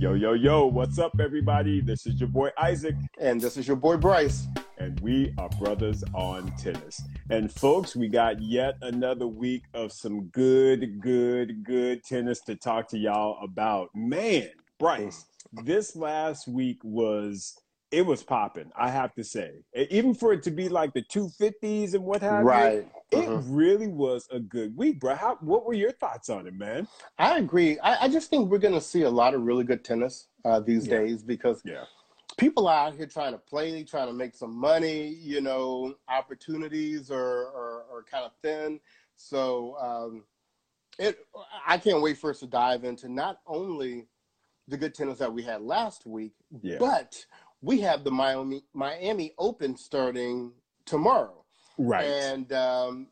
Yo, yo, yo, what's up, everybody? This is your boy Isaac. And this is your boy Bryce. And we are brothers on tennis. And folks, we got yet another week of some good, good, good tennis to talk to y'all about. Man, Bryce, mm. this last week was it was popping. I have to say, even for it to be like the two fifties and what have you. right. you, it mm-hmm. really was a good week, bro. How, what were your thoughts on it, man? I agree. I, I just think we're going to see a lot of really good tennis uh, these yeah. days because yeah. people are out here trying to play, trying to make some money. You know, opportunities are are, are kind of thin. So um, it, I can't wait for us to dive into not only the good tennis that we had last week, yeah. but we have the Miami Miami Open starting tomorrow. Right. And um,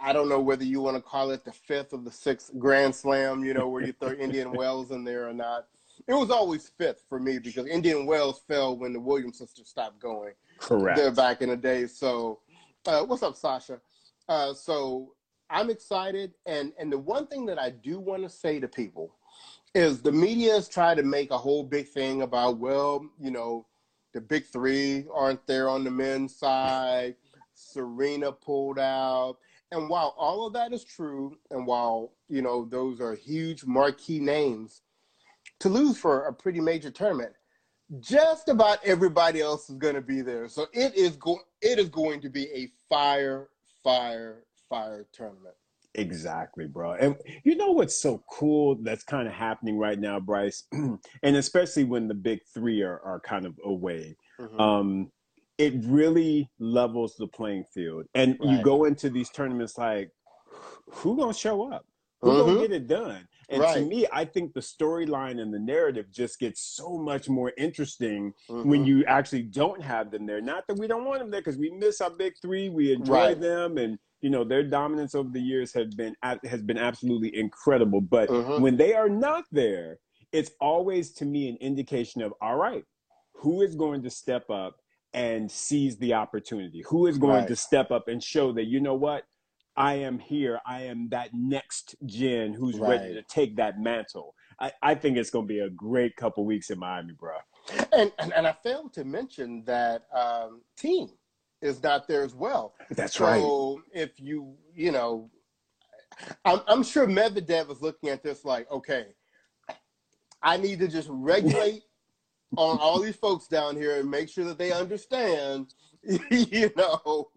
I don't know whether you want to call it the fifth or the sixth Grand Slam, you know, where you throw Indian Wells in there or not. It was always fifth for me because Indian Wells fell when the Williams sisters stopped going. Correct. They're back in the day. So, uh, what's up, Sasha? Uh, so I'm excited, and and the one thing that I do want to say to people is the media has tried to make a whole big thing about well, you know, the big three aren't there on the men's side. Serena pulled out. And while all of that is true, and while, you know, those are huge marquee names, to lose for a pretty major tournament, just about everybody else is going to be there. So it is going it is going to be a fire, fire, fire tournament. Exactly, bro. And you know what's so cool that's kind of happening right now, Bryce, and especially when the big three are, are kind of away. Mm-hmm. Um, it really levels the playing field. And right. you go into these tournaments like, who gonna show up? Who mm-hmm. gonna get it done? And right. to me, I think the storyline and the narrative just gets so much more interesting mm-hmm. when you actually don't have them there. Not that we don't want them there, because we miss our big three, we enjoy right. them, and you know their dominance over the years has been has been absolutely incredible. But mm-hmm. when they are not there, it's always to me an indication of all right, who is going to step up and seize the opportunity? Who is going right. to step up and show that you know what? I am here. I am that next gen who's right. ready to take that mantle. I, I think it's going to be a great couple weeks in Miami, bro. And, and, and I failed to mention that um, Thiem is not there as well. That's so right. So if you, you know, I'm, I'm sure Medvedev is looking at this like, okay, I need to just regulate on all these folks down here and make sure that they understand, you know.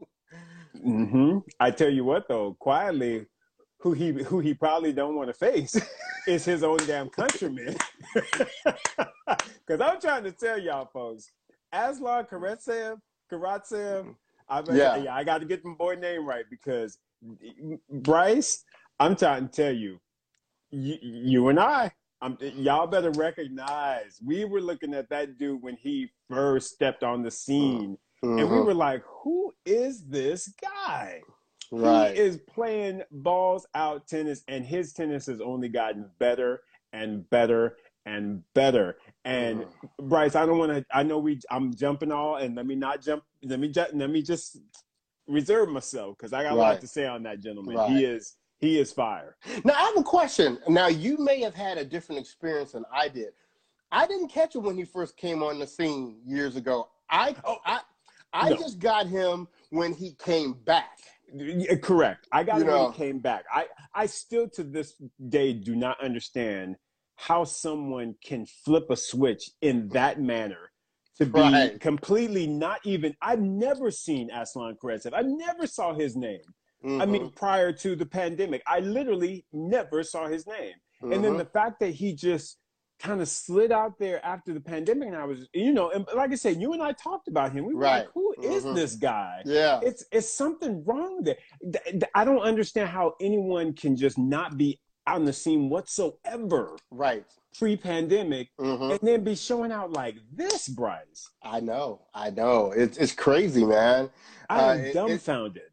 Mm-hmm. I tell you what, though, quietly, who he who he probably don't want to face is his own damn countrymen. Because I'm trying to tell y'all folks, Aslan Karatsev, Karatsev, I yeah. yeah, I got to get the boy name right because Bryce, I'm trying to tell you, you, you and I, I'm, y'all better recognize we were looking at that dude when he first stepped on the scene, mm-hmm. and we were like, "Who is this guy?" Right. He is playing balls out tennis, and his tennis has only gotten better and better and better. And mm. Bryce, I don't want to. I know we. I'm jumping all, and let me not jump. Let me just. Let me just reserve myself because I got right. a lot to say on that gentleman. Right. He is he is fire. Now I have a question. Now you may have had a different experience than I did. I didn't catch him when he first came on the scene years ago. I oh, I I no. just got him when he came back. Correct. I got you him know. when he came back. I I still to this day do not understand how someone can flip a switch in that manner to be right. completely not even I've never seen Aslan Karatsev. I never saw his name. Mm-hmm. I mean, prior to the pandemic, I literally never saw his name. Mm-hmm. And then mm-hmm. the fact that he just kind of slid out there after the pandemic, and I was, you know, and like I said, you and I talked about him. We were right. like, "Who is mm-hmm. this guy?" Yeah, it's it's something wrong there. I don't understand how anyone can just not be on the scene whatsoever. Right. Pre-pandemic, mm-hmm. and then be showing out like this, Bryce. I know, I know. It's it's crazy, man. I'm uh, dumbfounded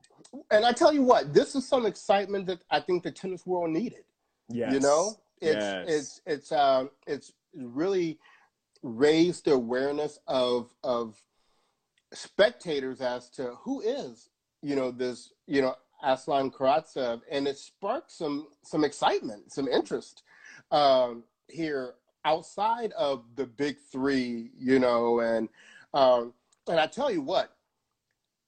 and I tell you what, this is some excitement that I think the tennis world needed. Yes. You know, it's yes. it's it's um it's really raised the awareness of of spectators as to who is you know this you know Aslan Karatsev, and it sparked some some excitement, some interest um, here. outside of the big three, you know, and um, and I tell you what,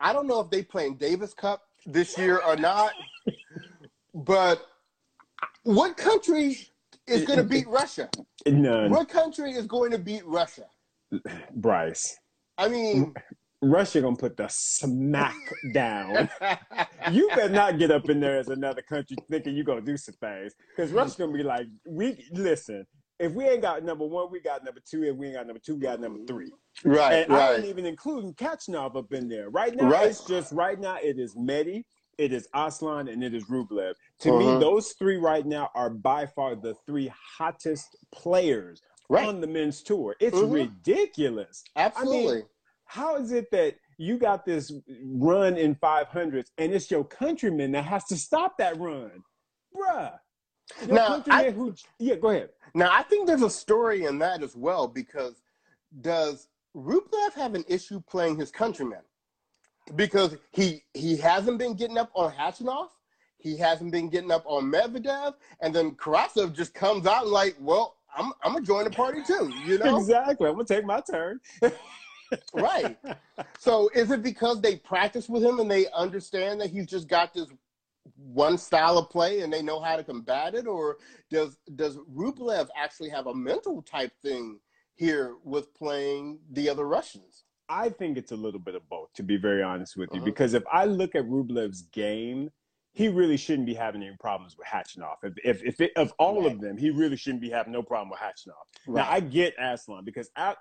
I don't know if they playing Davis Cup this year or not, but what country is going to beat Russia? None. What country is going to beat Russia? Bryce. I mean, Russia gonna put the smack down. you better not get up in there as another country thinking you gonna do some things, because Russia gonna be like, we listen. If we ain't got number one, we got number two. If we ain't got number two, we got number three. right, And I right. ain't even including Khachanov up in there. Right now, Right. it's just right now it is Medi, it is Aslan, and it is Rublev. To Uh-huh. me, those three right now are by far the three hottest players Right. on the men's tour. It's Mhm. ridiculous. Absolutely. How is it that you got this run in 500s and it's your countryman that has to stop that run? Bruh. Now, I- who, yeah, go ahead. Now, I think there's a story in that as well because does Rublev have an issue playing his countrymen? Because he he hasn't been getting up on Khachanov, he hasn't been getting up on Medvedev, and then Karatsev just comes out and like, well, I'm I'm gonna join the party too, you know? Exactly. I'm going to take my turn. right. So is it because they practice with him and they understand that he's just got this one style of play and they know how to combat it, or does does Rublev actually have a mental type thing here with playing the other Russians? I think it's a little bit of both, to be very honest with you. Uh-huh. Because if I look at Rublev's game, he really shouldn't be having any problems with Khachanov. If if, if it, of all Right. of them, he really shouldn't be having no problem with Khachanov. Now I get Aslan because I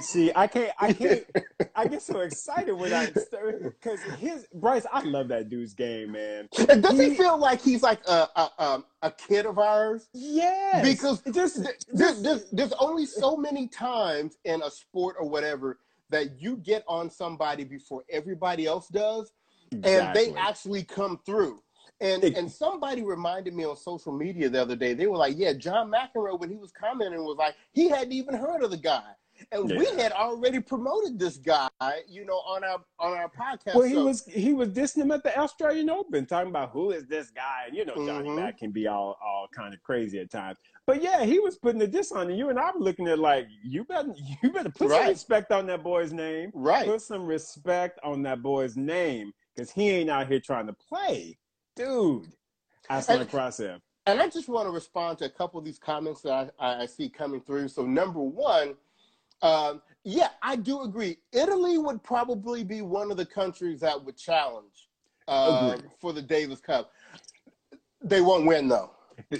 see I can't I can't I get so excited when I because his Bryce I love that dude's game, man. And does he He- feel like he's like a a, um, a kid of ours? Yes, Because just Th- There's, there's, there's only so many times in a sport or whatever that you get on somebody before everybody else does, and they actually come through. And Ex- and somebody reminded me on social media the other day. They were like, "Yeah, John McEnroe when he was commenting was like he hadn't even heard of the guy." And we had already promoted this guy, you know, on our on our podcast. Well, he So- was he was dissing him at the Australian Open, talking about who is this guy, and you know Johnny Mhm. Mac can be all all kind of crazy at times. But yeah, he was putting the diss on you, and I was looking at like you better you better put some respect on that boy's name. right. Put some respect on that boy's name because he ain't out here trying to play, dude. Aslan And- Karatsev. And I just want to respond to a couple of these comments that I, I, I see coming through. So, number one, um, yeah, I do agree. Italy would probably be one of the countries that would challenge uh, for the Davis Cup. They won't win, though.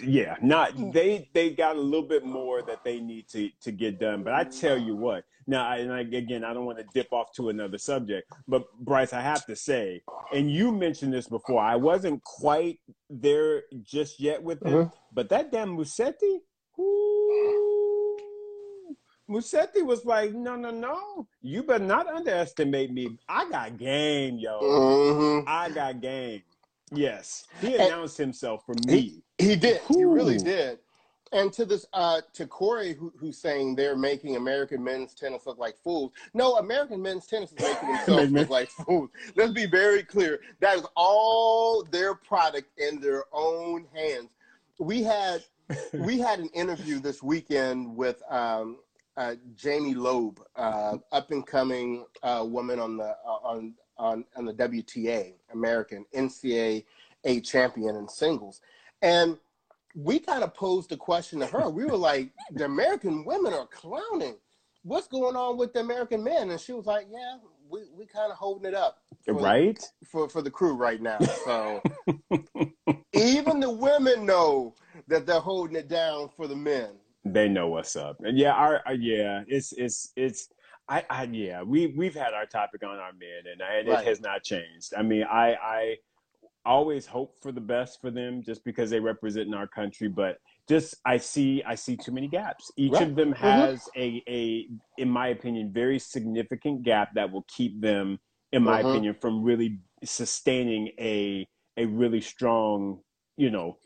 Yeah, not they. They got a little bit more that they need to to get done. But I tell you what, now I, and I, again, I don't want to dip off to another subject, but Bryce, I have to say, and you mentioned this before. I wasn't quite there just yet with him, Mhm. but that damn Musetti, ooh, Musetti was like, no, no, no, you better not underestimate me. I got game, yo. Mhm. I got game. Yes, he And- announced himself for me. He did. He really did. And to this, uh, to Corey, who, who's saying they're making American men's tennis look like fools. No, American men's tennis is making themselves look like fools. Let's be very clear. That is all their product in their own hands. We had we had an interview this weekend with um, uh, Jamie Loeb, uh, up and coming uh, woman on the on on on the WTA, American NCAA champion in singles, and we kind of posed a question to her. We were like, "The American women are clowning. What's going on with the American men?" And she was like, "Yeah, we we kind of holding it up." for- Right? for for the crew right now. So even the women know that they're holding it down for the men. They know what's up. And yeah, our, our yeah, it's it's it's I, I yeah, we we've had our topic on our men and, and Right. it has not changed. I mean, I I always hope for the best for them just because they represent in our country, but just I see I see too many gaps. Each Right. of them Mhm. has a a in my opinion very significant gap that will keep them in my Mhm. opinion from really sustaining a a really strong, you know,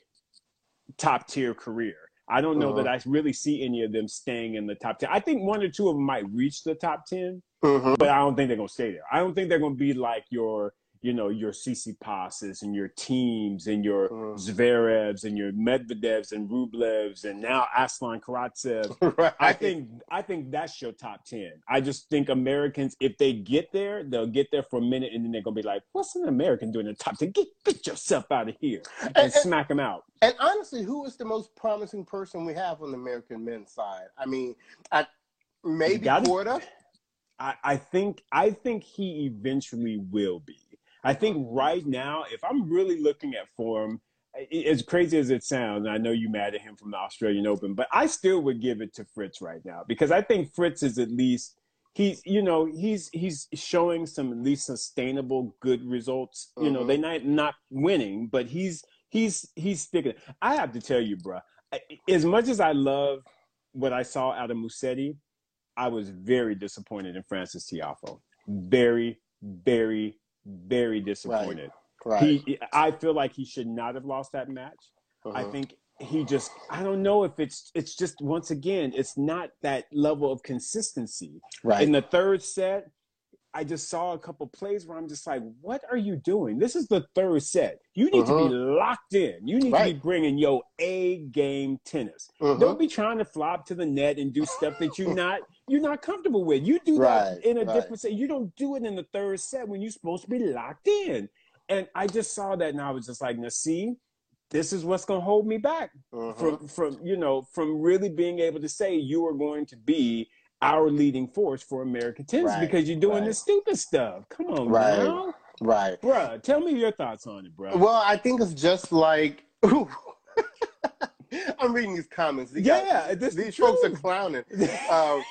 top tier career. I don't know that I really see any of them staying in the top 10. I think one or two of them might reach the top 10, Mhm. but I don't think they're going to stay there. I don't think they're going to be like your you know your Tsitsipas's and your Thiems and your Mm. Zverevs and your Medvedevs and Rublevs and now Aslan Karatsev. right. I think I think that's your top ten. I just think Americans, if they get there, they'll get there for a minute and then they're gonna be like, "What's an American doing in the top ten? Get get yourself out of here and, And- smack them out." And honestly, who is the most promising person we have on the American men's side? I mean, I, maybe Porter. I, I think I think he eventually will be. I think right now, if I'm really looking at form, as crazy as it sounds, and I know you mad at him from the Australian Open, but I still would give it to Fritz right now because I think Fritz is at least he's you know he's he's showing some at least sustainable good results. You know Mhm. they not not winning, but he's he's he's sticking. I have to tell you, bruh, as much as I love what I saw out of Musetti, I was very disappointed in Francis Tiafoe. Very, very, very disappointed. Right. He, I feel like he should not have lost that match. I Uh-huh. think he just, I don't know if it's, it's just once again, it's not that level of consistency. right. In the third set, I just saw a couple plays where I'm just like, what are you doing? This is the third set. You need to be locked in. You need to Uh-huh. Be bringing your A game tennis. Mhm. Don't be trying to flop to the net and do stuff that you're not you're not comfortable with. You do Right, that in a right. different set. You don't do it in the third set when you're supposed to be locked in. And I just saw that and I was just like, now see, this is what's gonna hold me back Mhm. from from you know from really being able to say you are going to be our leading force for American tennis Right, because you're doing right. this stupid stuff. Come on Right. now. right. Bruh, tell me your thoughts on it, bruh. Well, I think it's just like. I'm reading these comments. These Yeah, guys- these folks are clowning. Um,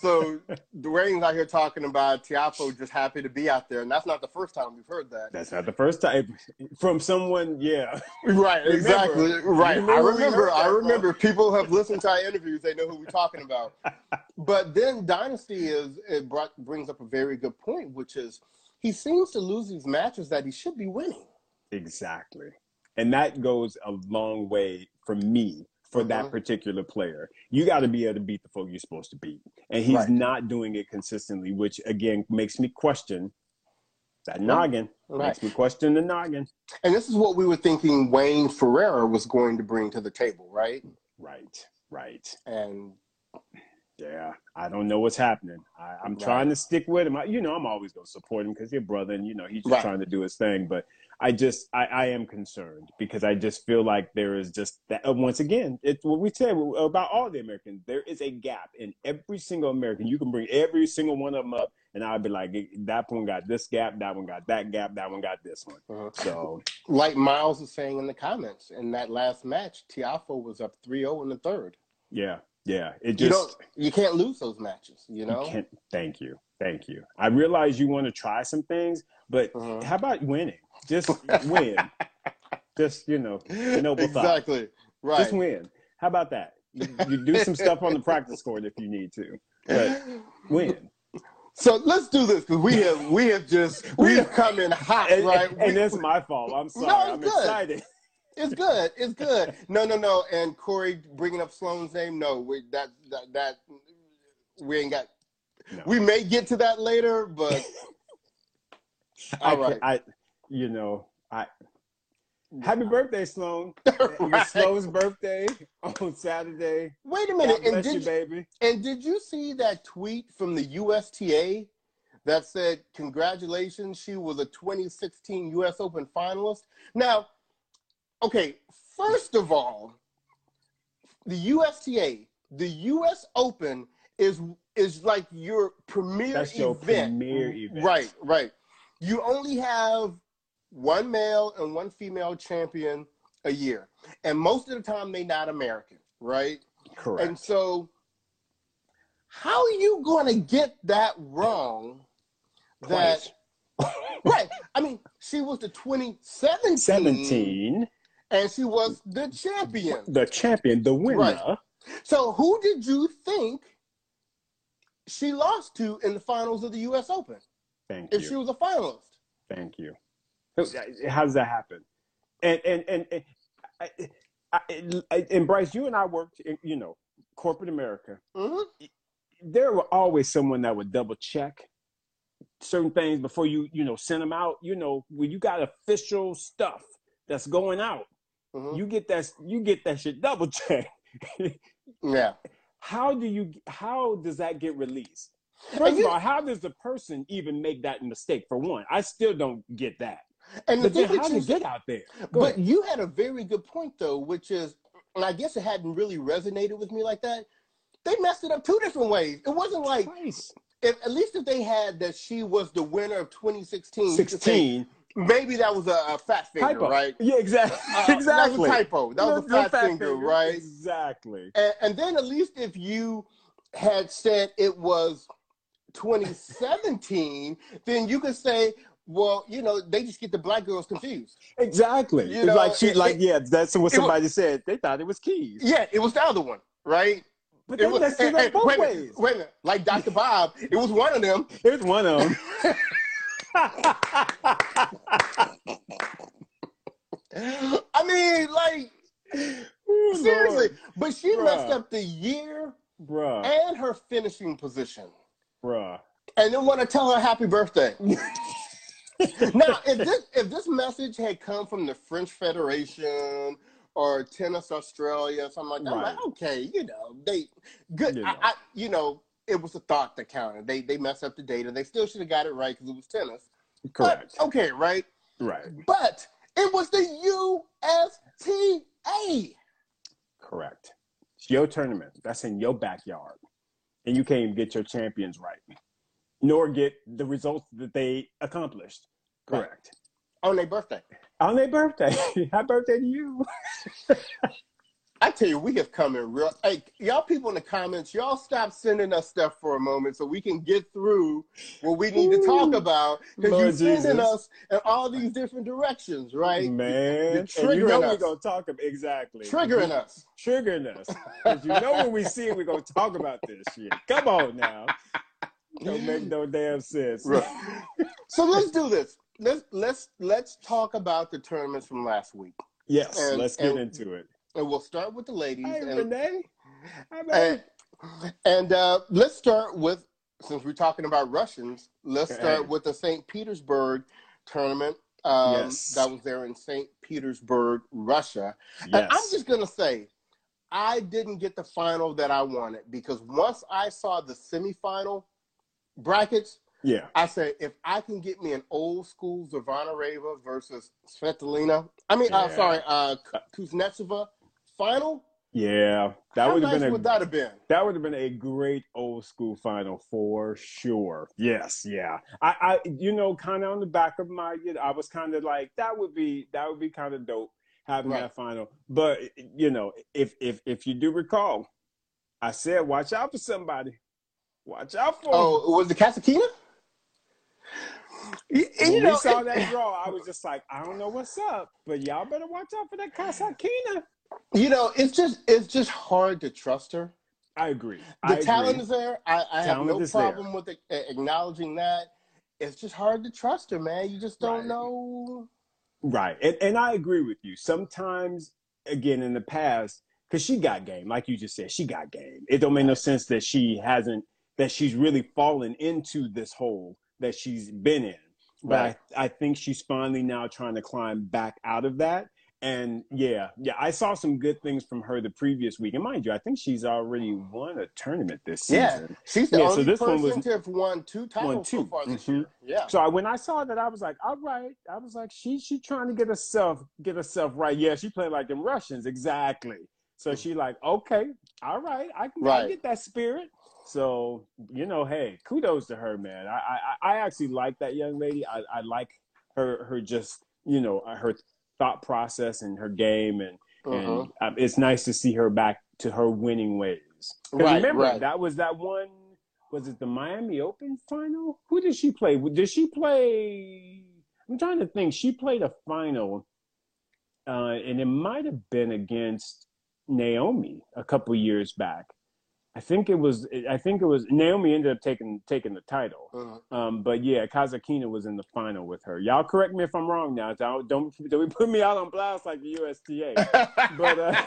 so Dwayne's out here talking about Tiafoe just happy to be out there, and that's not the first time we've heard that. That's not the first time from someone, yeah. Right, Remember. exactly. Right. I remember. I remember. People have listened to our interviews. They know who we're talking about. But then Dynasty is it brought, brings up a very good point, which is he seems to lose these matches that he should be winning. Exactly. And that goes a long way for me for that Mhm. particular player. You got to be able to beat the folk you're supposed to beat. And he's Right. not doing it consistently, which again makes me question that noggin. Right. Makes me question the noggin. And this is what we were thinking Wayne Ferreira was going to bring to the table, right? Right. Right. And Yeah. I don't know what's happening. I, I'm Right. trying to stick with him. I, you know, I'm always going to support him because he's your brother and, you know, he's just Right. trying to do his thing. But I just, I, I am concerned because I just feel like there is just that, uh, once again, it's what we said about all the Americans. There is a gap in every single American. You can bring every single one of them up, and I'd be like, that one got this gap, that one got that gap, that one got this one. Mhm. So, like Miles was saying in the comments, in that last match, Tiafoe was up 3-0 in the third. yeah, yeah. It You just, don't you can't lose those matches, you know? You thank you. Thank you. I realize you want to try some things, but Mhm. how about winning? Just win. Just, you know, noble thought. exactly. Right. Just win. How about that? You, you do some stuff on the practice court if you need to, but win. So let's do this because we have we have just we have come in hot, And, right? and, We- that's my fault. I'm sorry. No, it's I'm good. excited. It's good. It's good. No, no, no. And Corey bringing up Sloane's name. No, we that that, that we ain't got. No. We may get to that later, but I, all right. I, you know, I. Happy birthday, Sloane. It Right. Sloane's birthday on Saturday. Wait a God minute. And bless you, did baby. and did you see that tweet from the USTA that said congratulations? She was a 2016 U.S. Open finalist. Now, okay. First of all, the USTA, the U.S. Open is is like your premier That's your event. premier event. Right, right. You only have one male and one female champion a year, and most of the time they not American, right? Correct. And so, how are you going to get that wrong? That right? I mean, she was the 2017, 17, and she was the champion. the champion, the winner. Right. So, who did you think she lost to in the finals of the U.S. Open? Thank If you. she was a finalist, Thank you. How does that happen? And and and, and I, I, I, and Bryce, you and I worked, in, you know, corporate America. hmm There were always someone that would double check certain things before you you know send them out. You know, when you got official stuff that's going out, mm-hmm. you get that you get that shit double checked. yeah. How do you how does that get released? First you, of all, how does the person even make that mistake? For one, I still don't get that. And the thing how did get out there? Go but ahead. you had a very good point though, which is, and I guess it hadn't really resonated with me like that. They messed it up two different ways. It wasn't like if, at least if they had that she was the winner of 2016, 16. Maybe that was a, a fat finger, typo. right? Yeah, exactly. Uh, exactly. That was a typo. That was a fat, fat finger, finger, right? Exactly. And, and then at least if you had said it was 2017, then you could say, well, you know, they just get the black girls confused. Exactly. You know, like she, it, like, yeah, that's what somebody was, said. They thought it was Keys. Yeah, it was the other one, right? But it was, let's do that both wait, ways. Wait a minute. Like Dr. Bob, it was one of them. It was one of them. I mean, like, Ooh, seriously. Lord. But she Bruh. messed up the year Bruh. and her finishing position. Bruh. And then want to tell her happy birthday. now, if this if this message had come from the French Federation or Tennis Australia, something like that. Right. I'm like, okay, you know, they good. I, I, you know, it was a thought that counted. They they messed up the data. They still should have got it right because it was tennis. Correct. But, okay, right. Right. But it was the USTA. Correct. It's your tournament. That's in your backyard, and you can't even get your champions right, nor get the results that they accomplished. Correct. Right. On their birthday on their birthday. Happy birthday to you. I tell you, we have come in real. Hey, y'all people in the comments, y'all stop sending us stuff for a moment so we can get through what we need Ooh, to talk about because you're sending us in all these different directions, right? Man, you're triggering you know us. we're gonna talk about exactly triggering us, triggering us. Because you know when we see it, we're gonna talk about this shit. Come on now, don't make no damn sense. Right. so let's do this let's let's let's talk about the tournaments from last week. Yes, and, let's get and, into it. And we'll start with the ladies. Hey, and, Renee. and, and uh, let's start with since we're talking about Russians. Let's start with the St. Petersburg tournament. Um, yes. That was there in St. Petersburg, Russia. Yes. And I'm just gonna say, I didn't get the final that I wanted because once I saw the semifinal brackets, yeah. I said, if I can get me an old school Zvonareva versus Svitolina, I mean, uh, yeah. uh, sorry, uh, Kuznetsova final. Yeah, that would have nice been. A, would that have been? That would have been a great old school final for sure. Yes, yeah. I, I, you know, kind of on the back of my, I was kind of like that would be that would be kind of dope having right. that final. But you know, if if if you do recall, I said watch out for somebody. Watch out for. Oh, was the Kasatkina? You, when you know, we saw that draw, I was just like, I don't know what's up, but y'all better watch out for that Kasatkina. You know, it's just it's just hard to trust her. I agree. The I talent agree. is there. I, I have no problem there. with it, acknowledging that. It's just hard to trust her, man. You just don't right. know. Right, and and I agree with you. Sometimes, again, in the past, because she got game, like you just said, she got game. It don't make no sense that she hasn't that she's really fallen into this hole that she's been in. But right. I, I think she's finally now trying to climb back out of that. And yeah, yeah, I saw some good things from her the previous week. And mind you, I think she's already won a tournament this season. Yeah, she's the yeah, only so this person one was, to have won two titles won two. so far this mm-hmm. year. Yeah. So I, when I saw that, I was like, all right. I was like, she she trying to get herself get herself right. Yeah, she played like them Russians exactly. So mm. she like, okay, all right, I can right. I get that spirit. So you know, hey, kudos to her, man. I I, I actually like that young lady. I, I like her her just you know her thought process and her game, and uh-huh. and um, it's nice to see her back to her winning ways. Right, remember right. that was that one. Was it the Miami Open final? Who did she play? Did she play? I'm trying to think. She played a final, uh, and it might have been against Naomi a couple years back. I think it was. I think it was Naomi ended up taking taking the title. Uh-huh. Um, but yeah, Kasatkina was in the final with her. Y'all correct me if I'm wrong now. Don't don't, don't put me out on blast like the USTA. but uh,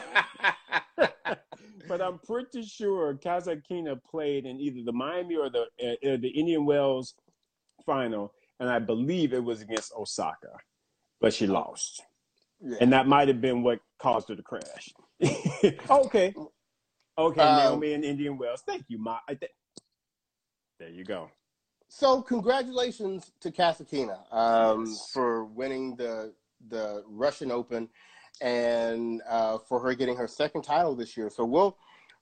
but I'm pretty sure Kasatkina played in either the Miami or the uh, the Indian Wells final, and I believe it was against Osaka, but she lost, Yeah. and that might have been what caused her to crash. okay, okay, Um, Naomi and Indian Wells. Thank you, Ma. I th- there you go. So congratulations to Kasatkina um, Yes. for winning the the Russian Open and uh, for her getting her second title this year. So we'll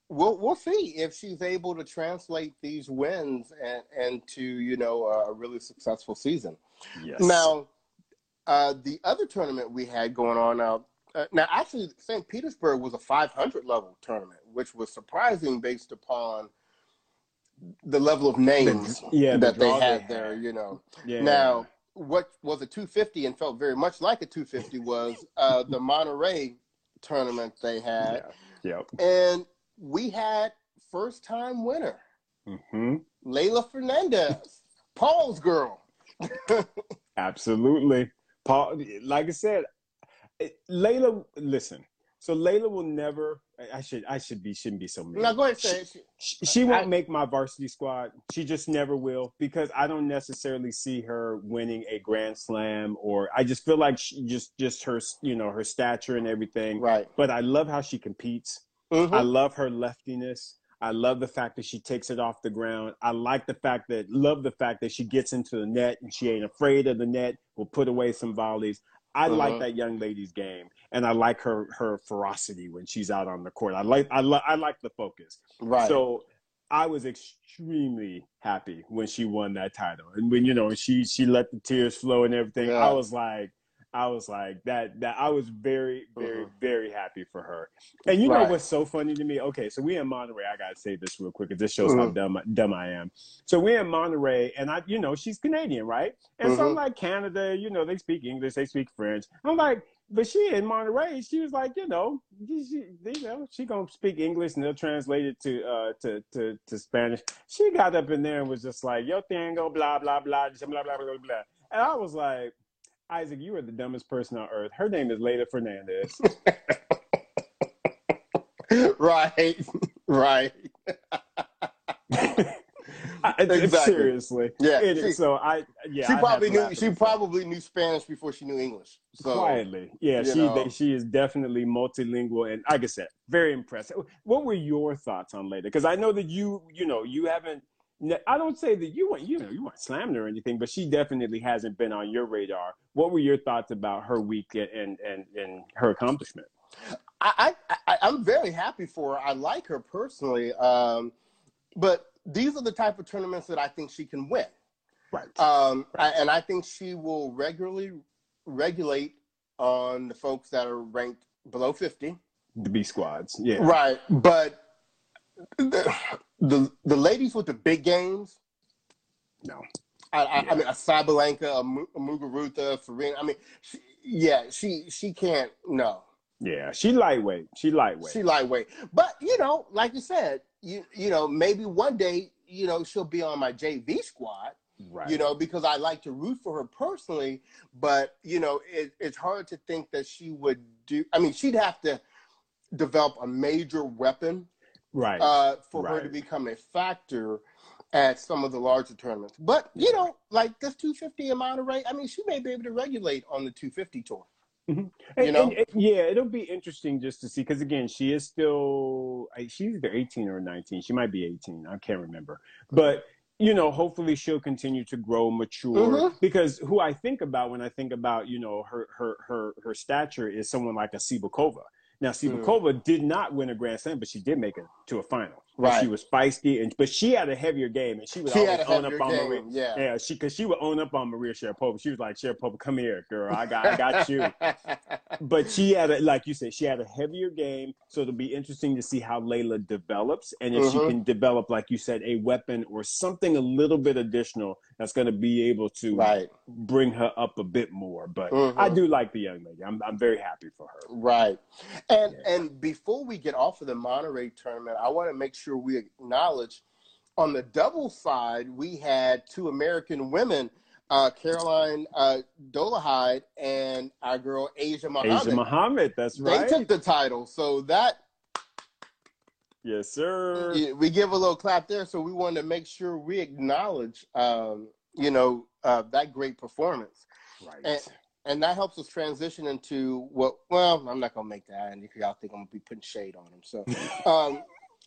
we'll we'll see if she's able to translate these wins and into you know a really successful season. Yes. Now, uh, the other tournament we had going on now. Uh, now, actually, St. Petersburg was a 500 level tournament, which was surprising based upon the level of names yeah, the that they had they there. You know, yeah. now what was a 250 and felt very much like a 250 was uh, the Monterrey tournament they had, yeah. Yep. and we had first time winner mm-hmm. Leylah Fernandez, Paul's girl. Absolutely. Paul, like I said, Leylah, listen. So Leylah will never. I- should. I should be. Shouldn't be so mean. Now go ahead, say it. She, she won't I- make my varsity squad. She just never will because I don't necessarily see her winning a grand slam or I just feel like she just just her you know her stature and everything. Right. But I love how she competes. Mhm. I love her leftiness. I love the fact that she takes it off the ground. I like the fact that love the fact that she gets into the net and she ain't afraid of the net. Will put away some volleys. I like Mhm. that young lady's game, and I like her her ferocity when she's out on the court. I like I like I like the focus. Right. So I was extremely happy when she won that title, and when you know she she let the tears flow and everything. Yeah. I was like, I was like that that I was very very Mhm. very happy for her. And you know what's so funny to me? Okay, so we in Monterrey. I gotta say this real quick, because this shows how Mhm. dumb dumb I am. So we in Monterrey, and I you know she's Canadian, right? And so I'm Mhm. like Canada, you know they speak English, they speak French. I'm like. But she in Monterey, she was like, you know, she, you know, she gonna speak English and they'll translate it to uh to, to to Spanish. She got up in there and was just like, yo tango, blah blah blah, blah blah blah blah blah. And I was like, Isaac, you are the dumbest person on earth. Her name is Leda Fernandez. right. Right. Exactly. Seriously, Yeah. It she, so I yeah, she probably knew. She probably knew Spanish before she knew English. So quietly. Yeah, she know. she is definitely multilingual, and like I said, very impressive. What were your thoughts on Leda? Because I know that you you know you haven't. I don't say that you weren't you know you weren't slammed her or anything, but she definitely hasn't been on your radar. What were your thoughts about her week and and and her accomplishment? I, I, I'm very happy for her. I like her personally. Um, but these are the type of tournaments that I think she can win. Right. Um, I, and I think she will regularly regulate on the folks that are ranked below 50. the B squads. Yeah. Right. But the, the, the ladies with the big games, No. I, I, Yeah. I mean, a Sabalenka, a, Mu- a Muguruza, Farina. I mean, she, yeah, she she can't. No, Yeah. She lightweight. She lightweight. she lightweight. But you know, like you said, you you know, maybe one day, you know, she'll be on my JV squad. right. You know, because I like to root for her personally. But you know, it, it's hard to think that she would do. I mean, she'd have to develop a major weapon Right. uh, for her to become a factor at some of the larger tournaments. But you know, like this 250 in Monterrey, I mean, she may be able to regulate on the 250 tour. And- you know? and- and- yeah, it'll be interesting just to see because again, she is still she's either eighteen or nineteen. She might be eighteen. I can't remember, but you know, hopefully she'll continue to grow, mature. Mhm. Because who I think about when I think about you know her her her her stature is someone like a Cibulkova. Now, Mm. Cibulkova did not win a Grand Slam, but she did make it to a final. Right. She was feisty, and but she had a heavier game, and she was She always own up on game, Maria. yeah. Yeah, she because she would own up on Maria Sharapova. She was like, Sharapova, come here, girl. I got I got you. but she had a like you said, she had a heavier game. So it'll be interesting to see how Leylah develops and if she Mhm. can develop, like you said, a weapon or something a little bit additional that's going to be able to right, bring her up a bit more. But Mhm. I do like the young lady. I'm I'm very happy for her. right. And Yeah. and before we get off of the Monterrey tournament, I want to make sure we acknowledge on the double side we had two American women. Uh, Caroline uh, Dolehide and our girl Asia Muhammad. Asia Muhammad, that's right. they took the title, so that yes, sir. We give a little clap there. So we wanted to make sure we acknowledge, um, you know, uh, that great performance. Right. And, and that helps us transition into what well i'm not going to make that and y'all think i'm going to be putting shade on him so um,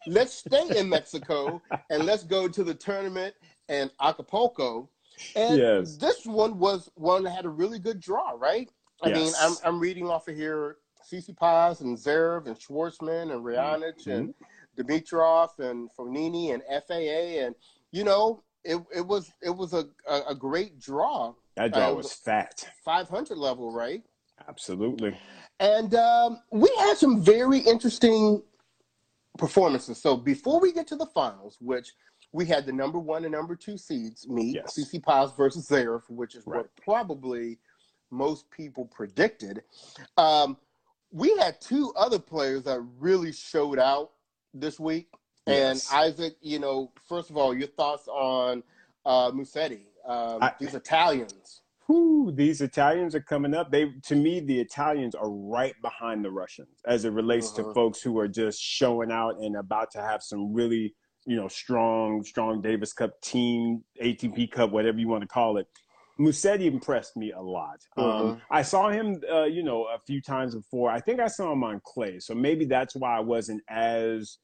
let's stay in mexico and let's go to the tournament in acapulco. And Yes. this one was one that had a really good draw right? I mean I'm, I'm reading off of here Tsitsipas and Zverev and Schwartzman and Raonic and Dimitrov and Fognini and FAA and you know it, it was it was a, a, a great draw. That draw uh, was fat. 500 level right? Absolutely. and um, we had some very interesting performances. So before we get to the finals, which we had the number one and number two seeds meet, Yes. Tsitsipas versus Zverev, which is Right. what probably most people predicted. Um, we had two other players that really showed out this week. And Isaac, you know, first of all, your thoughts on uh, Musetti, um, I- these Italians. Whew, these Italians are coming up. They, to me, the Italians are right behind the Russians as it relates Uh-huh. to folks who are just showing out and about to have some really, you know, strong, strong Davis Cup team, ATP Cup, whatever you want to call it. Musetti impressed me a lot. Uh-huh. Um, I saw him, uh, you know, a few times before. I think I saw him on clay, so maybe that's why I wasn't as,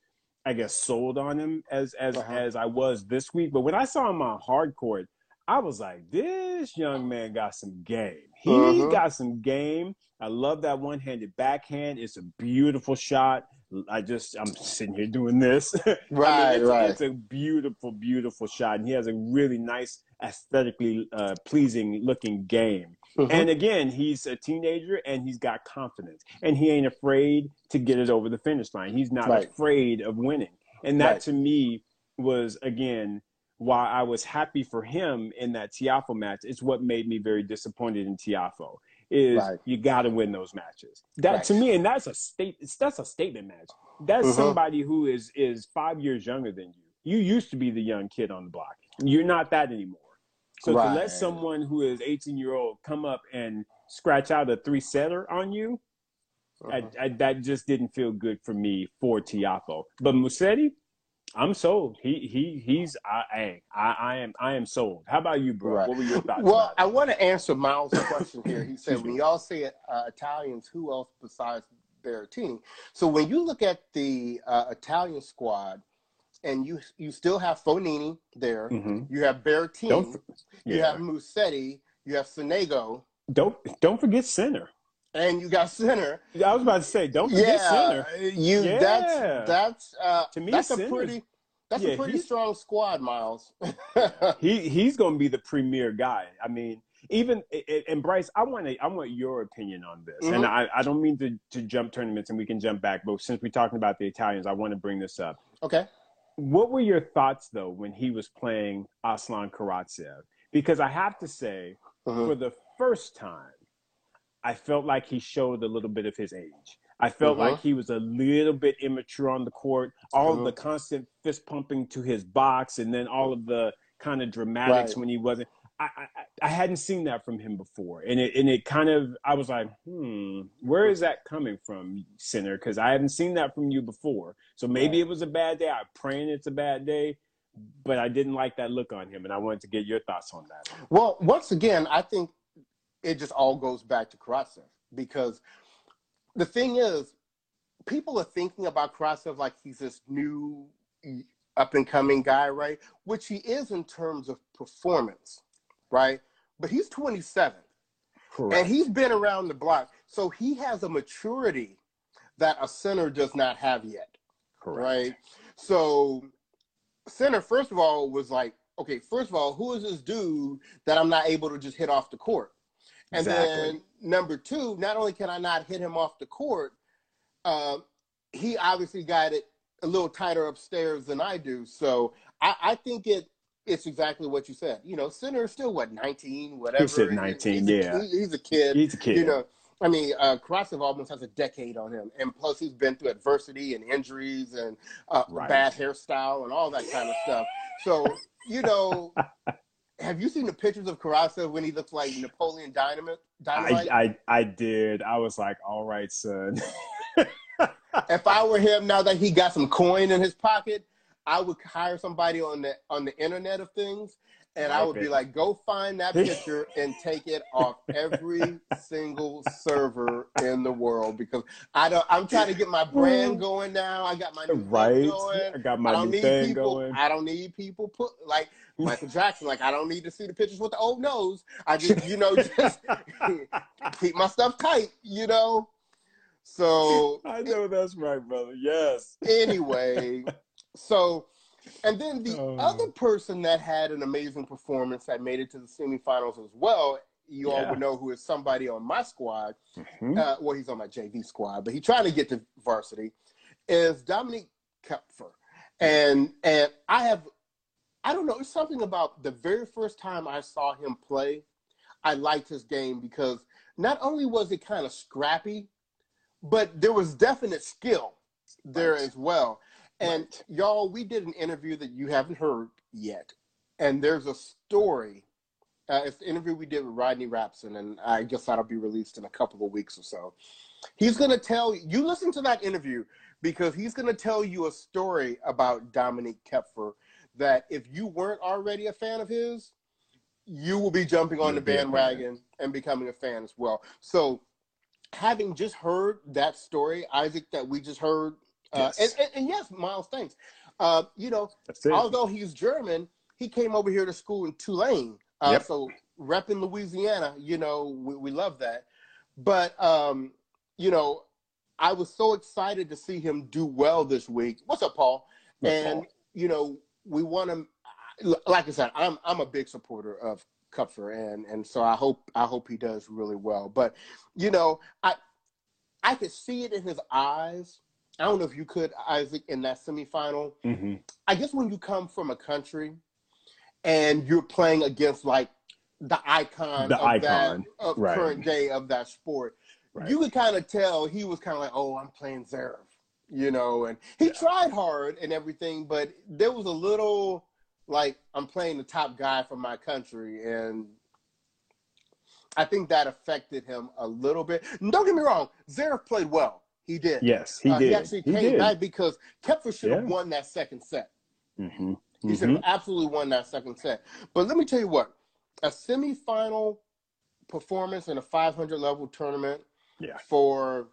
I guess, sold on him as as Uh-huh. as I was this week. But when I saw him on hard court, I was like, this young man got some game. He Uh-huh. got some game. I love that one-handed backhand. It's a beautiful shot. I just I'm sitting here doing this. I mean, Right, it's, right. It's a beautiful, beautiful shot, and he has a really nice, aesthetically uh, pleasing looking game. Mhm. And again, he's a teenager and he's got confidence, and he ain't afraid to get it over the finish line. He's not Right. afraid of winning, and that Right. to me was again why I was happy for him in that Tiafoe match. It's what made me very disappointed in Tiafoe. Is Right. you got to win those matches. That Right. to me, and that's a state. That's a statement match. That's Mhm. somebody who is is five years younger than you. You used to be the young kid on the block. You're not that anymore. So to let someone who is 18 year old come up and scratch out a three setter on you, I, Uh-huh. I, that just didn't feel good for me for Tiafoe. But Musetti, I'm sold. He he he's I I I am I am sold. How about you, bro? Right. What were your thoughts? Well? I want to answer Miles' question here. He said, when y'all say uh, Italians, who else besides Berrettini? So when you look at the uh, Italian squad, and you you still have Fognini there, Mhm. you have Berrettini, Don't you have Musetti, you have Sonego, don't don't forget Sinner. And you got Sinner. I was about to say don't forget Yeah, Sinner. you Yeah. that's that's uh, To me, that's a pretty that's yeah, a pretty strong squad, Miles. he he's going to be the premier guy. I mean, even and Bryce, I want to I want your opinion on this, Mhm. and I, I don't mean to to jump tournaments, and we can jump back, but since we're talking about the Italians, I want to bring this up. okay. What were your thoughts though when he was playing Aslan Karatsev? Because I have to say, Mhm. for the first time, I felt like he showed a little bit of his age. I felt Mhm. like he was a little bit immature on the court. All of the constant fist pumping to his box, and then all of the kind of dramatics Right. when he wasn't. I, I I hadn't seen that from him before, and it and it kind of I was like, hmm, where is that coming from, Sinner? Because I haven't seen that from you before. So maybe Right. it was a bad day. I'm praying it's a bad day, but I didn't like that look on him, and I wanted to get your thoughts on that. Well, once again, I think it just all goes back to Karatsev because the thing is, people are thinking about Karatsev like he's this new up and coming guy, right? Which he is in terms of performance, right? But he's 27 Correct. and he's been around the block. So he has a maturity that a Sinner does not have yet Correct. right? So, Sinner first of all was like, okay, first of all, who is this dude that I'm not able to just hit off the court? And Exactly. then number two, not only can I not hit him off the court, um, he obviously got it a little tighter upstairs than I do. So I, I think it it's exactly what you said. You know, Sinner is still what 19, whatever. said 19, he's a- yeah. he's a kid. He's a kid. You know, I mean, uh, Karatsev almost has a decade on him, and plus he's been through adversity and injuries and uh, Right. bad hairstyle and all that kind of stuff. So, you know, have you seen the pictures of Karatsev when he looks like Napoleon Dynamite? Dynamite? I, I I did. I was like, all right, son. if I were him, now that he got some coin in his pocket, I would hire somebody on the on the Internet of Things and I would be like, go find that picture and take it off every single server in the world because I don't. I'm trying to get my brand going now. I got my new right. going. I got my I don't new need thing people. going. I don't need people put like Michael Jackson. Like I don't need to see the pictures with the old nose. I just you know just keep my stuff tight. You know. So I know that's right, brother. Yes. anyway, so and then the Oh. other person that had an amazing performance that made it to the semifinals as well, you all would know who is somebody on my squad. Mhm. Uh, well, he's on my JV squad, but he's trying to get to varsity. Is Dominik Koepfer, and and I have, I don't know, it's something about the very first time I saw him play, I liked his game because not only was it kind of scrappy, but there was definite skill there Right. as well. And Right. y'all, we did an interview that you haven't heard yet, and there's a story. Uh, it's the interview we did with Rodney Rapson, and I guess that'll be released in a couple of weeks or so. He's going to tell you, listen to that interview because he's going to tell you a story about Dominik Koepfer that if you weren't already a fan of his, you will be jumping on the be a fan. bandwagon and becoming a fan as well. So, having just heard that story, Isaac, that we just heard, uh, Yes. and, and, and yes, Miles, thanks. Uh, you know, although he's German, he came over here to school in Tulane. Uh, Yep. So repping Louisiana, you know, we, we love that. But, um, you know, I was so excited to see him do well this week. What's up, Paul? What's and, Paul? you know, we want him, like I said, I'm, I'm a big supporter of Koepfer and, and so I hope, I hope he does really well. But, you know, I, I could see it in his eyes. I don't know if you could, Isaac, in that semifinal. Mhm. I guess when you come from a country and you're playing against like the icon The of icon, that of right. current day of that sport, Right. you could kind of tell he was kind of like, "Oh, I'm playing Zverev," you know, and he Yeah. tried hard and everything, but there was a little like I'm playing the top guy for my country, and I think that affected him a little bit. And don't get me wrong, Zverev played well. He did. Yes, he Uh, did. He actually He came did. back because Koepfer should have Yeah. won that second set. Mhm. He should have absolutely won that second set. But let me tell you what, a semifinal performance in a 500 level tournament Yeah. for.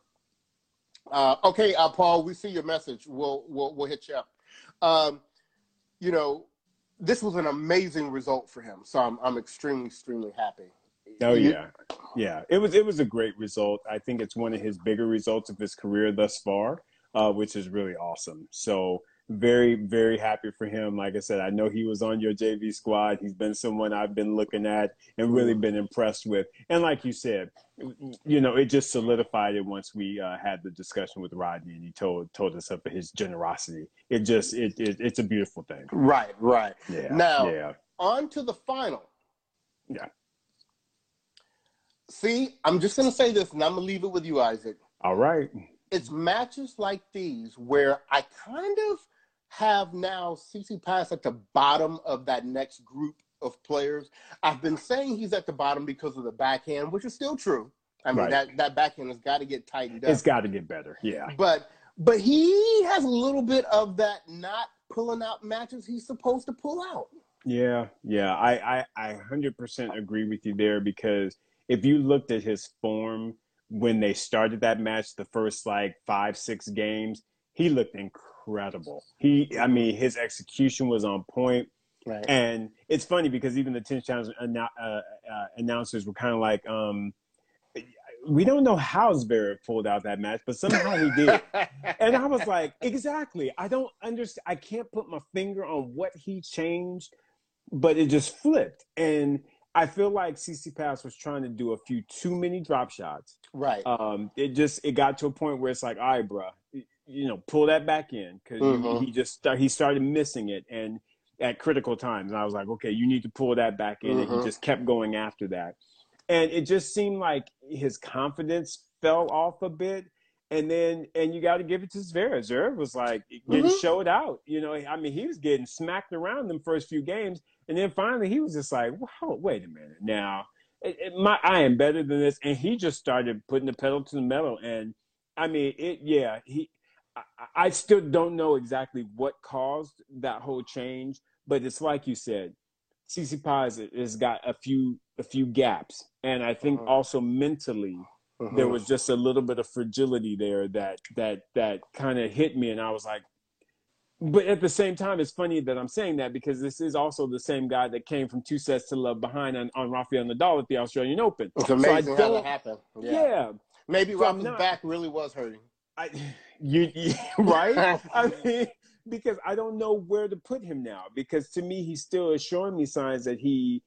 Uh, okay, uh, Paul, we see your message. We'll we'll we'll hit you up. Um, you know, this was an amazing result for him, so I'm I'm extremely extremely happy. Oh yeah, yeah. It was it was a great result. I think it's one of his bigger results of his career thus far, uh, which is really awesome. So very very happy for him. Like I said, I know he was on your JV squad. He's been someone I've been looking at and really been impressed with. And like you said, you know, it just solidified it once we uh, had the discussion with Rodney and he told told us of his generosity. It just it, it it's a beautiful thing. Right, right. Yeah. Now- yeah. On to the final. Yeah. See, I'm just gonna say this, and I'm gonna leave it with you, Isaac. All right. it's matches like these where I kind of have now Tsitsipas at the bottom of that next group of players. I've been saying he's at the bottom because of the backhand, which is still true. I mean Right. that that backhand has got to get tightened up. It's got to get better. Yeah. but but he has a little bit of that not pulling out matches he's supposed to pull out. Yeah, yeah, I, I, I 100% agree with you there because if you looked at his form when they started that match, the first like five, six games, he looked incredible. He, I mean, his execution was on point. Right. And it's funny because even the tennis challenge annou- uh, uh, announcers were kind of like, um, we don't know how Zverev pulled out that match, but somehow he did. and I was like, exactly. I don't understand. I can't put my finger on what he changed, but it just flipped. And I feel like Tsitsipas was trying to do a few too many drop shots. right. Um, it just it got to a point where it's like, all right, bro, you know, pull that back in because Mhm. he just start, he started missing it and at critical times. And I was like, okay, you need to pull that back in. And Mhm. he just kept going after that, and it just seemed like his confidence fell off a bit. And then, and you got to give it to Zverev. Zverev was like getting Mhm. showed out. You know, I mean, he was getting smacked around them first few games, and then finally he was just like, "Wow, wait a minute now." It, it, my, I am better than this, and he just started putting the pedal to the metal. And I mean, it. Yeah, he. I, still don't know exactly what caused that whole change, but it's like you said, Tsitsipas has got a few a few gaps, and I think uh-huh. also mentally uh-huh. there was just a little bit of fragility there that that that kind of hit me, and I was like. But at the same time, it's funny that I'm saying that because this is also the same guy that came from two sets to love behind on, on Rafael Nadal at the Australian Open. It's amazing so how that happened. Yeah, yeah. maybe so Rafa's back really was hurting. I, you, you right? I mean, because I don't know where to put him now. Because to me, he still is showing me signs that he,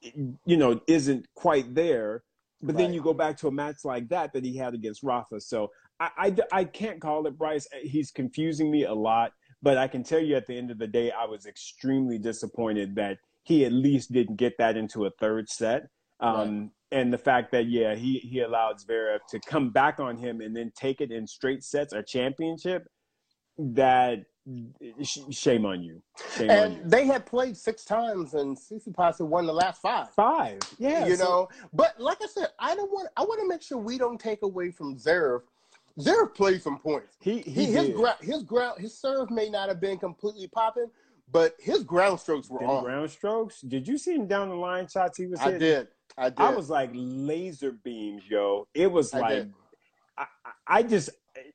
you know, isn't quite there. But right. then you go back to a match like that that he had against Rafa. So I, I, I can't call it Bryce. He's confusing me a lot. But I can tell you at the end of the day, I was extremely disappointed that he at least didn't get that into a third set. Um, right. And the fact that, yeah, he, he allowed Zverev to come back on him and then take it in straight sets or championship, that shame on you. Shame and on you. they had played six times, and Tsitsipas had won the last five. Five, yeah. You so. know, but like I said, I don't want. I want to make sure we don't take away from Zverev. Zverev played some points. He, he, he his ground, his ground, his serve may not have been completely popping, but his ground strokes were on. Ground strokes. Did you see him down the line shots he was hitting? I did. I did. I was like laser beams, yo. It was I like, I, I just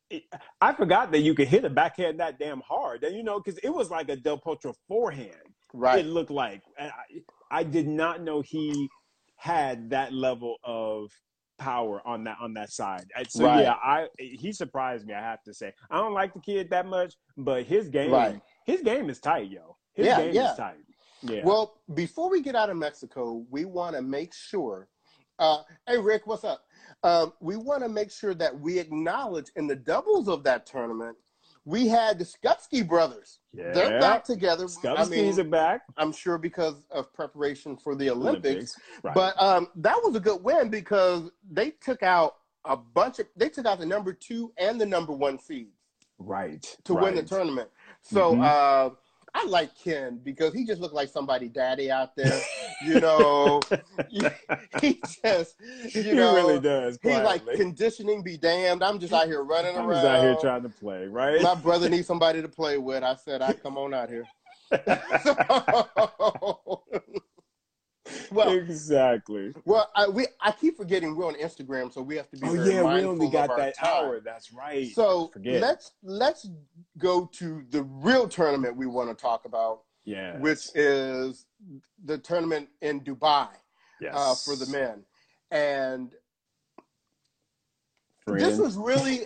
it, I forgot that you could hit a backhand that damn hard. And you know, because it was like a Del Potro forehand. Right. It looked like. I, I did not know he had that level of power on that on that side. So right. yeah, I he surprised me. I have to say, I don't like the kid that much, but his game, right. his game is tight, yo. His yeah, game yeah. is tight. Yeah. Well, before we get out of Mexico, we want to make sure. Uh, hey, Rick, what's up? Um, we want to make sure that we acknowledge in the doubles of that tournament, we had the Skupski brothers. Yeah. They're back together. Skupskis I mean, are back. I'm sure because of preparation for the Olympics. Olympics. Right. But um, that was a good win because they took out a bunch of, they took out the number two and the number one seeds. Right. To right. win the tournament. So, mm-hmm. uh, I like Ken because he just looked like somebody daddy out there. You know, he just, you know, he really does. He's like conditioning be damned. I'm just out here running I'm around. Just out here trying to play, right? My brother needs somebody to play with. I said, I come on out here. well, exactly. Well, I, we I keep forgetting we're on Instagram, so we have to be. Oh yeah, we only got that time. hour. That's right. So let's let's go to the real tournament we want to talk about. Yeah. Which is the tournament in Dubai. Yes. Uh, for the men, and Friend. this was really,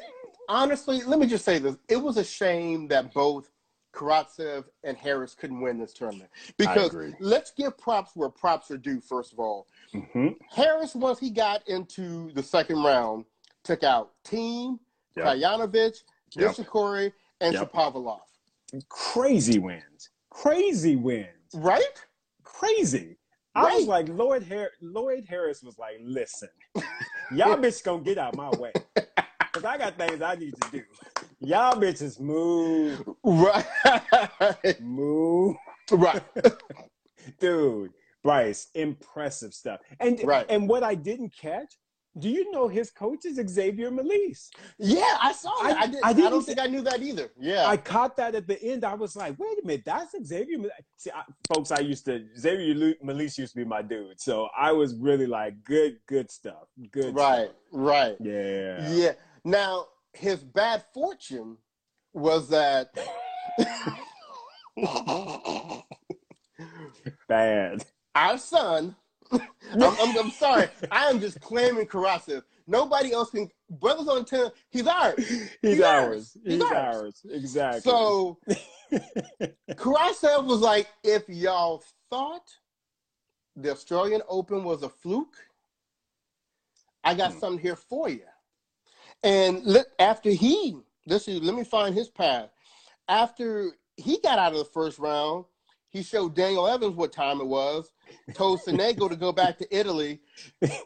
honestly, let me just say this: it was a shame that both Karatsev and Harris couldn't win this tournament. Because let's give props where props are due, first of all. Mm-hmm. Harris, once he got into the second round, took out Thiem, yep. Khachanov, yep. and yep. Shapovalov. Crazy wins. Crazy wins. Right? Crazy. I was like, Lloyd, Har- Lloyd Harris was like, listen, y'all bitch gonna get out my way. Because I got things I need to do. Y'all bitches move. Right. Move. Right. Dude, Bryce, impressive stuff. And right. and what I didn't catch, do you know his coach is Xavier Malisse? Yeah, I saw that. I, I, did, I, didn't, I don't think I knew that either. Yeah. I caught that at the end. I was like, wait a minute, that's Xavier Malisse. See, I, folks, I used to, Xavier Malisse used to be my dude. So I was really like, good, good stuff. Good Right, stuff. right. Yeah. Yeah. Now, his bad fortune was that bad. Our son, I'm, I'm, I'm, sorry, I am just claiming Karatsev. Nobody else can. Brothers on ten, he's ours. He's, he's ours. ours. He's, he's ours. ours. Exactly. So Karatsev was like, if y'all thought the Australian Open was a fluke, I got hmm. something here for you. And let, after he, this is, let me find his path. After he got out of the first round, he showed Daniel Evans what time it was, told Sonego to go back to Italy,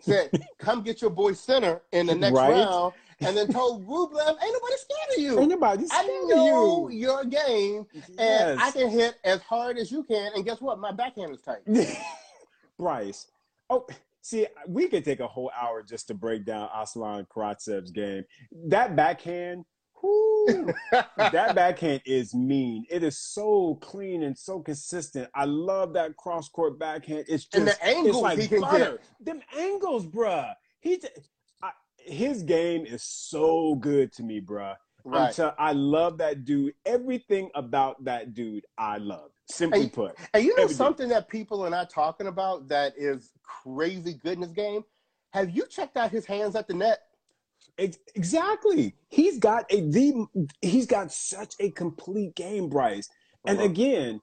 said, come get your boy Sinner in the next right? round, and then told Rublev, ain't nobody scared of you. Ain't nobody scared I know you. your game, yes. and I can hit as hard as you can, and guess what? My backhand is tight. Bryce, oh, See, we could take a whole hour just to break down Aslan Karatsev's game. That backhand, that backhand is mean. It is so clean and so consistent. I love that cross court backhand. It's just and the angles it's like he can butter. get. Them angles, bruh. He, I, his game is so good to me, bruh. Right. I love that dude. Everything about that dude, I love. Simply Hey, put, And you know Everything. something that people are not talking about that is crazy good in this game? Have you checked out his hands at the net? Exactly. He's got a the he's got such a complete game, Bryce. And Uh-huh. again,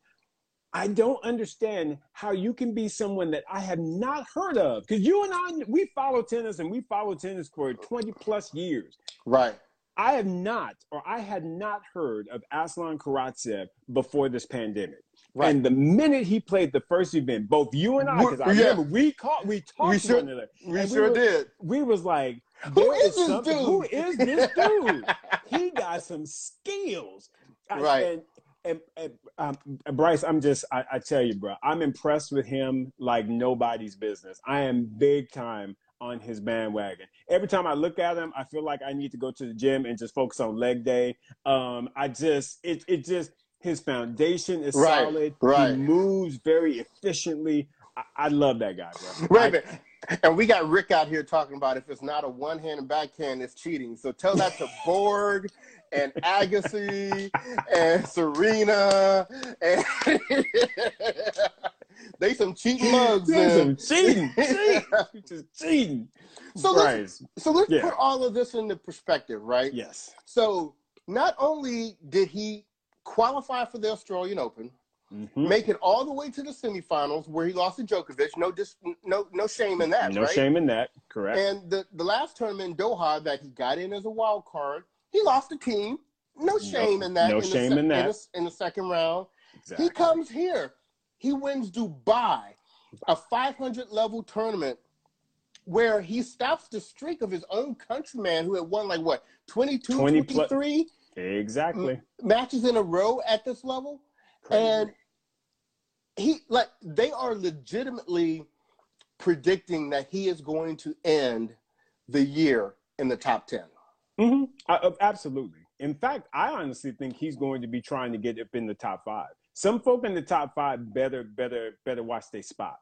I don't understand how you can be someone that I have not heard of. Because you and I, we follow tennis and we follow tennis for 20 plus years. Right. I have not, or I had not heard of Aslan Karatsev before this pandemic. Right. And the minute he played the first event, both you and I, because I We- yeah. remember we caught, we talked We to sure- one another. We sure were- did. We was like, who there is this dude? Who is this dude? he got some skills. Right. And, and, and um, Bryce, I'm just, I, I tell you, bro, I'm impressed with him like nobody's business. I am big time on his bandwagon. Every time I look at him, I feel like I need to go to the gym and just focus on leg day. Um, I just, it, it just, his foundation is Right, solid. right. He moves very efficiently. I, I love that guy, bro. Wait I-. And we got Rick out here talking about if it's not a one hand and backhand, it's cheating. So tell that to Borg and Agassi and Serena and they some cheating mugs. Man. some cheating. cheating. Just cheating. So let's, so let's Yeah. put all of this into perspective, right? Yes. So not only did he qualify for the Australian Open, Mhm. make it all the way to the semifinals where he lost to Djokovic, no dis, no no shame in that, No right? shame in that. Correct. And the, the last tournament in Doha that he got in as a wild card, he lost the team. No shame in that. no the shame se- in that. the, in the second round. exactly. He comes here. He wins Dubai, a 500 level tournament where he stops the streak of his own countryman who had won like what, 22, 20 plus- 23 exactly. matches in a row at this level. Crazy. And he like they are legitimately predicting that he is going to end the year in the top 10. Mhm. Uh, uh, absolutely. In fact, I honestly think he's going to be trying to get up in the top five. Some folk in the top five better, better, better watch their spot.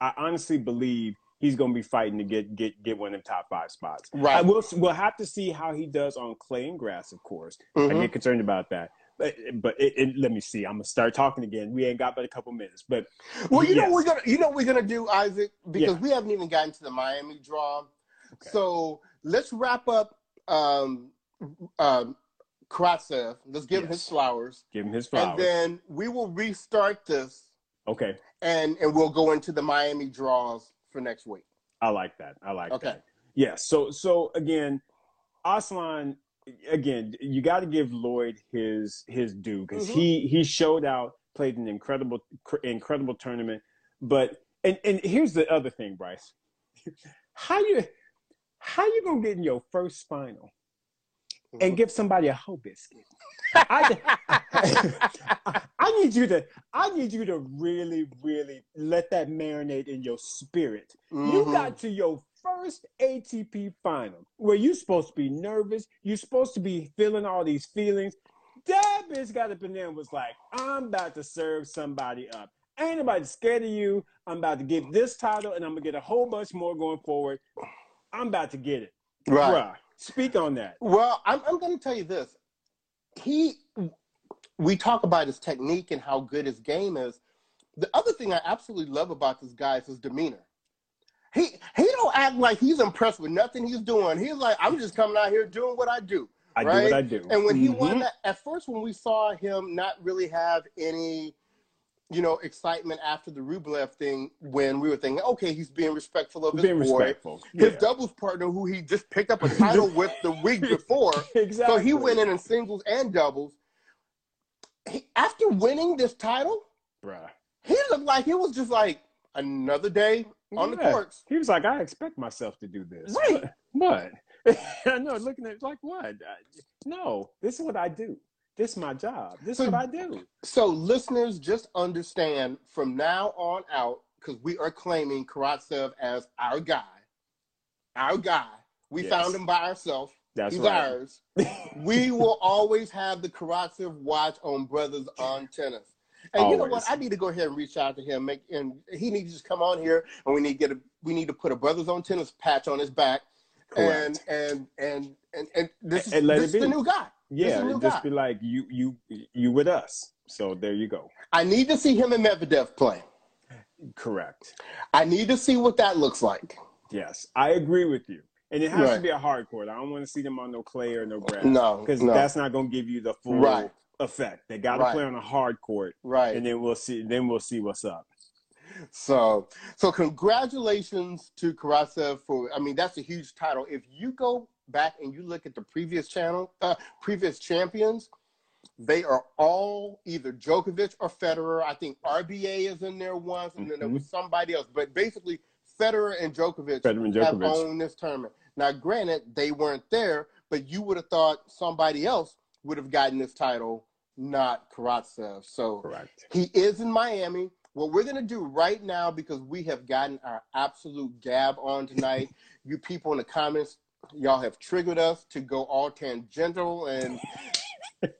I honestly believe he's going to be fighting to get get get one of the top five spots. Right. I will. We'll have to see how he does on clay and grass, of course. I Mhm. get concerned about that. But, but it, it, let me see. I'm gonna start talking again. We ain't got but a couple minutes, but Well, you yes. know we're gonna you know what we're gonna do, Isaac, because Yeah. we haven't even gotten to the Miami draw. Okay. So let's wrap up um um Karatsev. Let's give him his flowers. give him his flowers. And then we will restart this okay, and and we'll go into the Miami draws for next week. I like that. I like that. Okay. that. Yeah. So so again, Aslan. Again, you got to give Lloyd his his due because Mhm. he he showed out, played an incredible cr- incredible tournament. But and and here's the other thing, Bryce. How you how you gonna get in your first spinal and give somebody a hoe biscuit? I, I need you to I need you to really, really let that marinate in your spirit. You Mhm. got to your first ATP final where you're supposed to be nervous, you're supposed to be feeling all these feelings. That bitch got up in there and was like, I'm about to serve somebody up. Ain't nobody scared of you. I'm about to get this title and I'm gonna get a whole bunch more going forward. I'm about to get it. right. Bruh, speak on that. Well, I'm, I'm going to tell you this. He, we talk about his technique and how good his game is. The other thing I absolutely love about this guy is his demeanor. He he don't act like he's impressed with nothing he's doing. He's like, I'm just coming out here doing what I do. I do what I do. And when he Mhm. won that, at first when we saw him not really have any, you know, excitement after the Rublev thing, when we were thinking, okay, he's being respectful of his being boy. respectful. His Yeah. doubles partner, who he just picked up a title with the week before, exactly. so he went in in singles and doubles. He, after winning this title, Bruh. he looked like he was just like another day on the courts. He was like, I expect myself to do this. Right. What? I know, looking at it like what? No, this is what I do. This is my job. This is So- what I do. So listeners, just understand from now on out, because we are claiming Karatsev as our guy. Our guy. We Yes. found him by ourselves. That's He's right. ours. we will always have the Karatsev watch on Brothers on Tennis. And you know what? I need to go ahead and reach out to him. Make and he needs to just come on here, and we need to get a we need to put a Brothers on Tennis patch on his back, and Correct. and and and and this is, And let this it is the new guy. This is Yeah, the new and just guy. be like you, you, you with us. So there you go. I need to see him and Medvedev play. Correct. I need to see what that looks like. Yes, I agree with you. And it has to be a hard court. I don't want to see them on no clay or no grass. No, because no. that's not going to give you the full Right. effect. They got to Right. play on a hard court, Right. and then we'll see. Then we'll see what's up. So, so congratulations to Karatsev for. I mean, that's a huge title. If you go back and you look at the previous channel, uh, previous champions, they are all either Djokovic or Federer. I think RBA is in there once, and then there was somebody else. But basically, Federer and Djokovic, Federer and have Djokovic. owned this tournament. Now, granted, they weren't there, but you would have thought somebody else would have gotten this title, not Karatsev. So Correct. he is in Miami. What we're going to do right now, because we have gotten our absolute gab on tonight, you people in the comments, y'all have triggered us to go all tangential and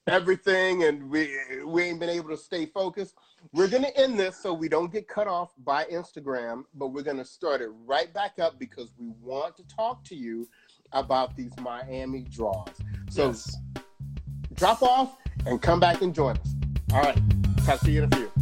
everything, and we we ain't been able to stay focused. We're going to end this so we don't get cut off by Instagram, but we're going to start it right back up because we want to talk to you about these Miami draws. So yes. drop off and come back and join us. All right. Talk to you in a few.